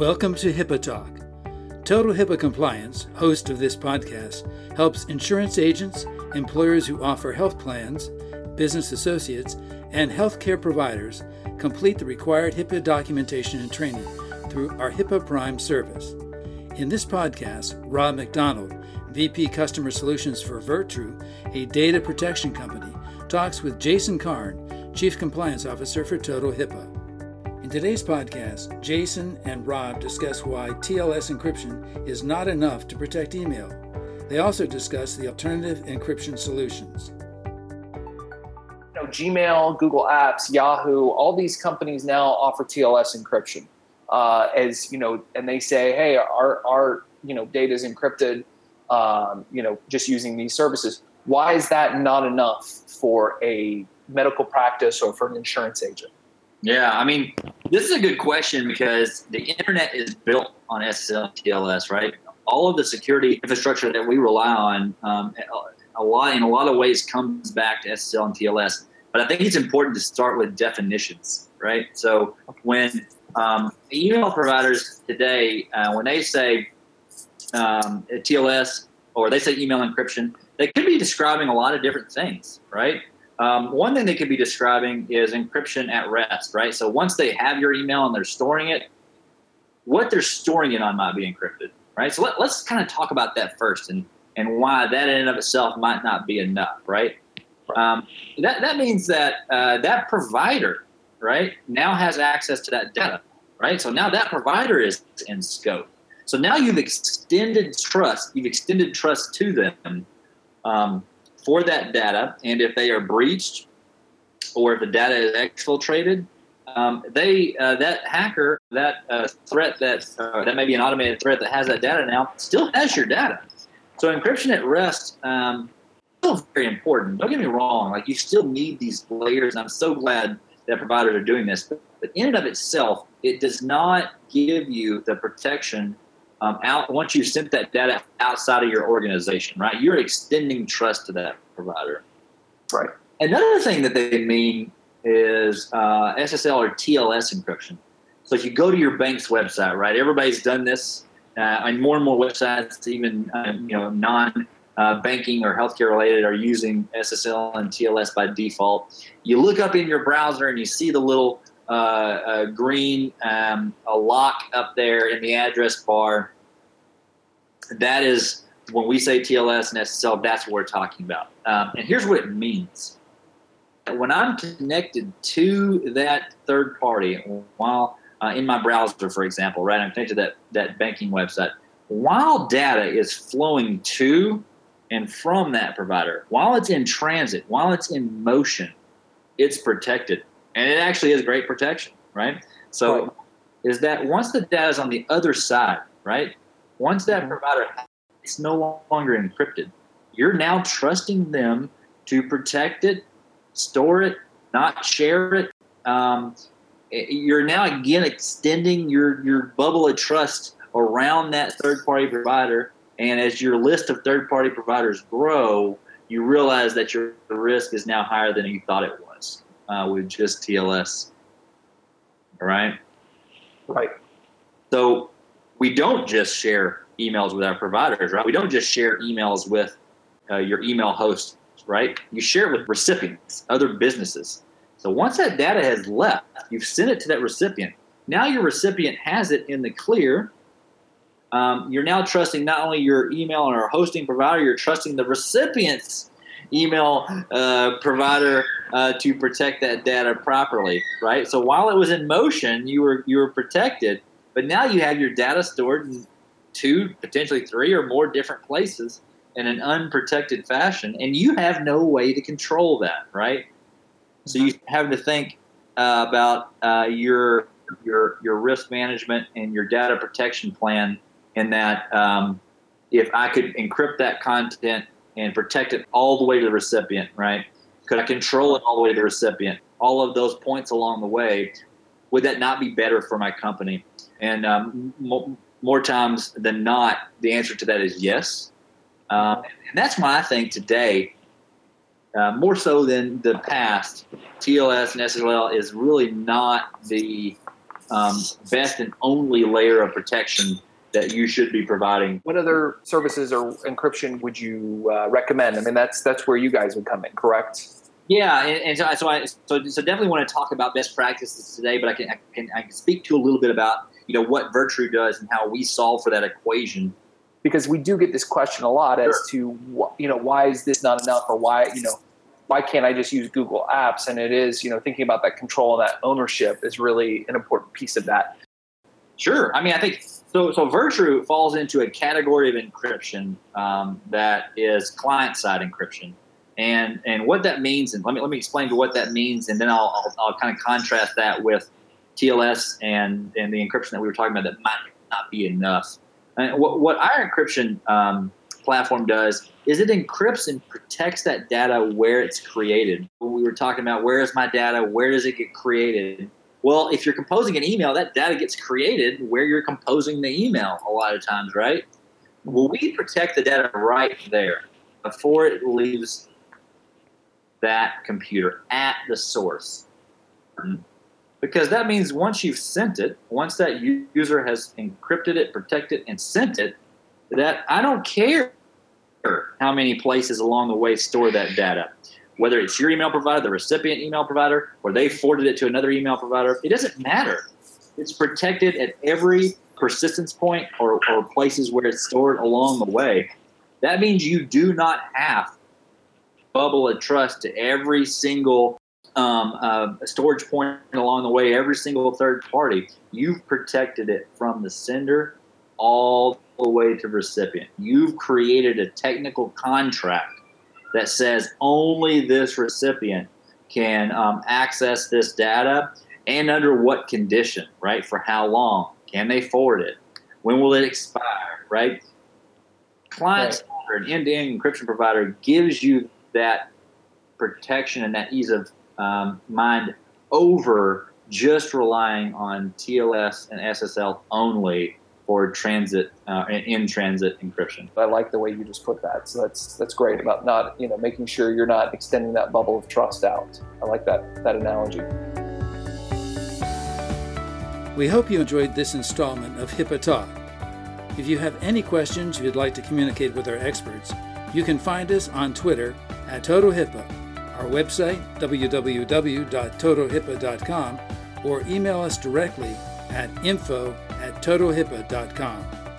Welcome to HIPAA Talk. Total HIPAA Compliance, host of this podcast, helps insurance agents, employers who offer health plans, business associates, and healthcare providers complete the required HIPAA documentation and training through our HIPAA Prime service. In this podcast, Rob McDonald, VP Customer Solutions for Virtru, a data protection company, talks with Jason Karn, Chief Compliance Officer for Total HIPAA. In today's podcast, Jason and Rob discuss why TLS encryption is not enough to protect email. They also discuss the alternative encryption solutions. You know, Gmail, Google Apps, Yahoo, all these companies now offer TLS encryption. Uh, as you know, and they say, hey, our our you know data is encrypted. Um, you know, just using these services. Why is that not enough for a medical practice or for an insurance agent? Yeah, I mean, this is a good question because the internet is built on SSL TLS, right? All of the security infrastructure that we rely on, um, a lot in a lot of ways comes back to SSL and TLS. But I think it's important to start with definitions, right? So when um, email providers today, uh, when they say um, TLS or they say email encryption, they could be describing a lot of different things, right? Um, one thing they could be describing is encryption at rest, right? So once they have your email and they're storing it, what they're storing it on might be encrypted, right? So let, us kind of talk about that first and, and why that in and of itself might not be enough, right? Um, that, that means that uh, that provider, right, now has access to that data, right? So now that provider is in scope. So now you've extended trust, you've extended trust to them. Um, for that data, and if they are breached or if the data is exfiltrated, um, they uh, that hacker, that uh, threat that uh, that may be an automated threat that has that data now, still has your data. So encryption at rest um, still very important. Don't get me wrong; like you still need these layers, and I'm so glad that providers are doing this. But, but in and of itself, it does not give you the protection um, out once you sent that data outside of your organization, right? You're extending trust to that provider. Right. Another thing that they mean is uh, SSL or TLS encryption. So if you go to your bank's website, right? Everybody's done this, uh, and more and more websites, even uh, you know non uh, banking or healthcare related, are using SSL and TLS by default. You look up in your browser and you see the little uh, green um, a lock up there in the address bar. That is when we say TLS and SSL, that's what we're talking about. Um, and here's what it means. When I'm connected to that third party, while uh, in my browser, for example, right, I'm connected to that, that banking website, while data is flowing to and from that provider, while it's in transit, while it's in motion, it's protected and it actually is great protection, right? So, right. is that once the data is on the other side, right? Once that mm-hmm. provider, it's no longer encrypted. You're now trusting them to protect it, store it, not share it. Um, you're now again extending your your bubble of trust around that third party provider. And as your list of third party providers grow, you realize that your risk is now higher than you thought it was uh, with just TLS. All right. Right. So we don't just share emails with our providers, right? We don't just share emails with uh, your email host, right? You share it with recipients, other businesses. So once that data has left, you've sent it to that recipient. Now your recipient has it in the clear. Um, you're now trusting not only your email and our hosting provider, you're trusting the recipient's email uh, provider uh, to protect that data properly, right? So while it was in motion, you were you were protected, but now you have your data stored in two, potentially three or more different places in an unprotected fashion, and you have no way to control that, right? So you have to think uh, about uh, your your your risk management and your data protection plan. In that, um, if I could encrypt that content and protect it all the way to the recipient, right? Could I control it all the way to the recipient? All of those points along the way, would that not be better for my company? And um, mo- more times than not, the answer to that is yes. Um, and that's why I think today, uh, more so than the past, TLS and SSL is really not the um, best and only layer of protection that you should be providing. What other services or encryption would you uh, recommend? I mean, that's that's where you guys would come in, correct? Yeah, and, and so, so I so, so definitely want to talk about best practices today, but I can, I can I can speak to a little bit about you know what Virtru does and how we solve for that equation. Because we do get this question a lot sure. as to you know why is this not enough or why you know why can't I just use Google Apps? And it is you know thinking about that control and that ownership is really an important piece of that. Sure, I mean I think so. So Virtru falls into a category of encryption um, that is client side encryption and and what that means and let me let me explain to what that means and then I'll, I'll, I'll kind of contrast that with TLS and and the encryption that we were talking about that might not be enough. And what what our encryption um, platform does is it encrypts and protects that data where it's created. When we were talking about where is my data, where does it get created? Well, if you're composing an email, that data gets created where you're composing the email a lot of times, right? Well, we protect the data right there before it leaves that computer at the source. Because that means once you've sent it, once that user has encrypted it, protected, and sent it, that I don't care how many places along the way store that data. Whether it's your email provider, the recipient email provider, or they forwarded it to another email provider, it doesn't matter. It's protected at every persistence point or, or places where it's stored along the way. That means you do not have bubble of trust to every single um, uh, storage point along the way, every single third party. You've protected it from the sender all the way to recipient. You've created a technical contract that says only this recipient can um, access this data and under what condition, right? For how long? Can they forward it? When will it expire, right? Client right. an end-to-end encryption provider gives you that protection and that ease of um, mind over just relying on TLS and SSL only for transit uh, in transit encryption. I like the way you just put that. So that's that's great about not you know making sure you're not extending that bubble of trust out. I like that that analogy. We hope you enjoyed this installment of HIPAA Talk. If you have any questions you'd like to communicate with our experts, you can find us on Twitter at TotalHIPAA, our website, www.totalhipaa.com, or email us directly at info at totalhipaa.com.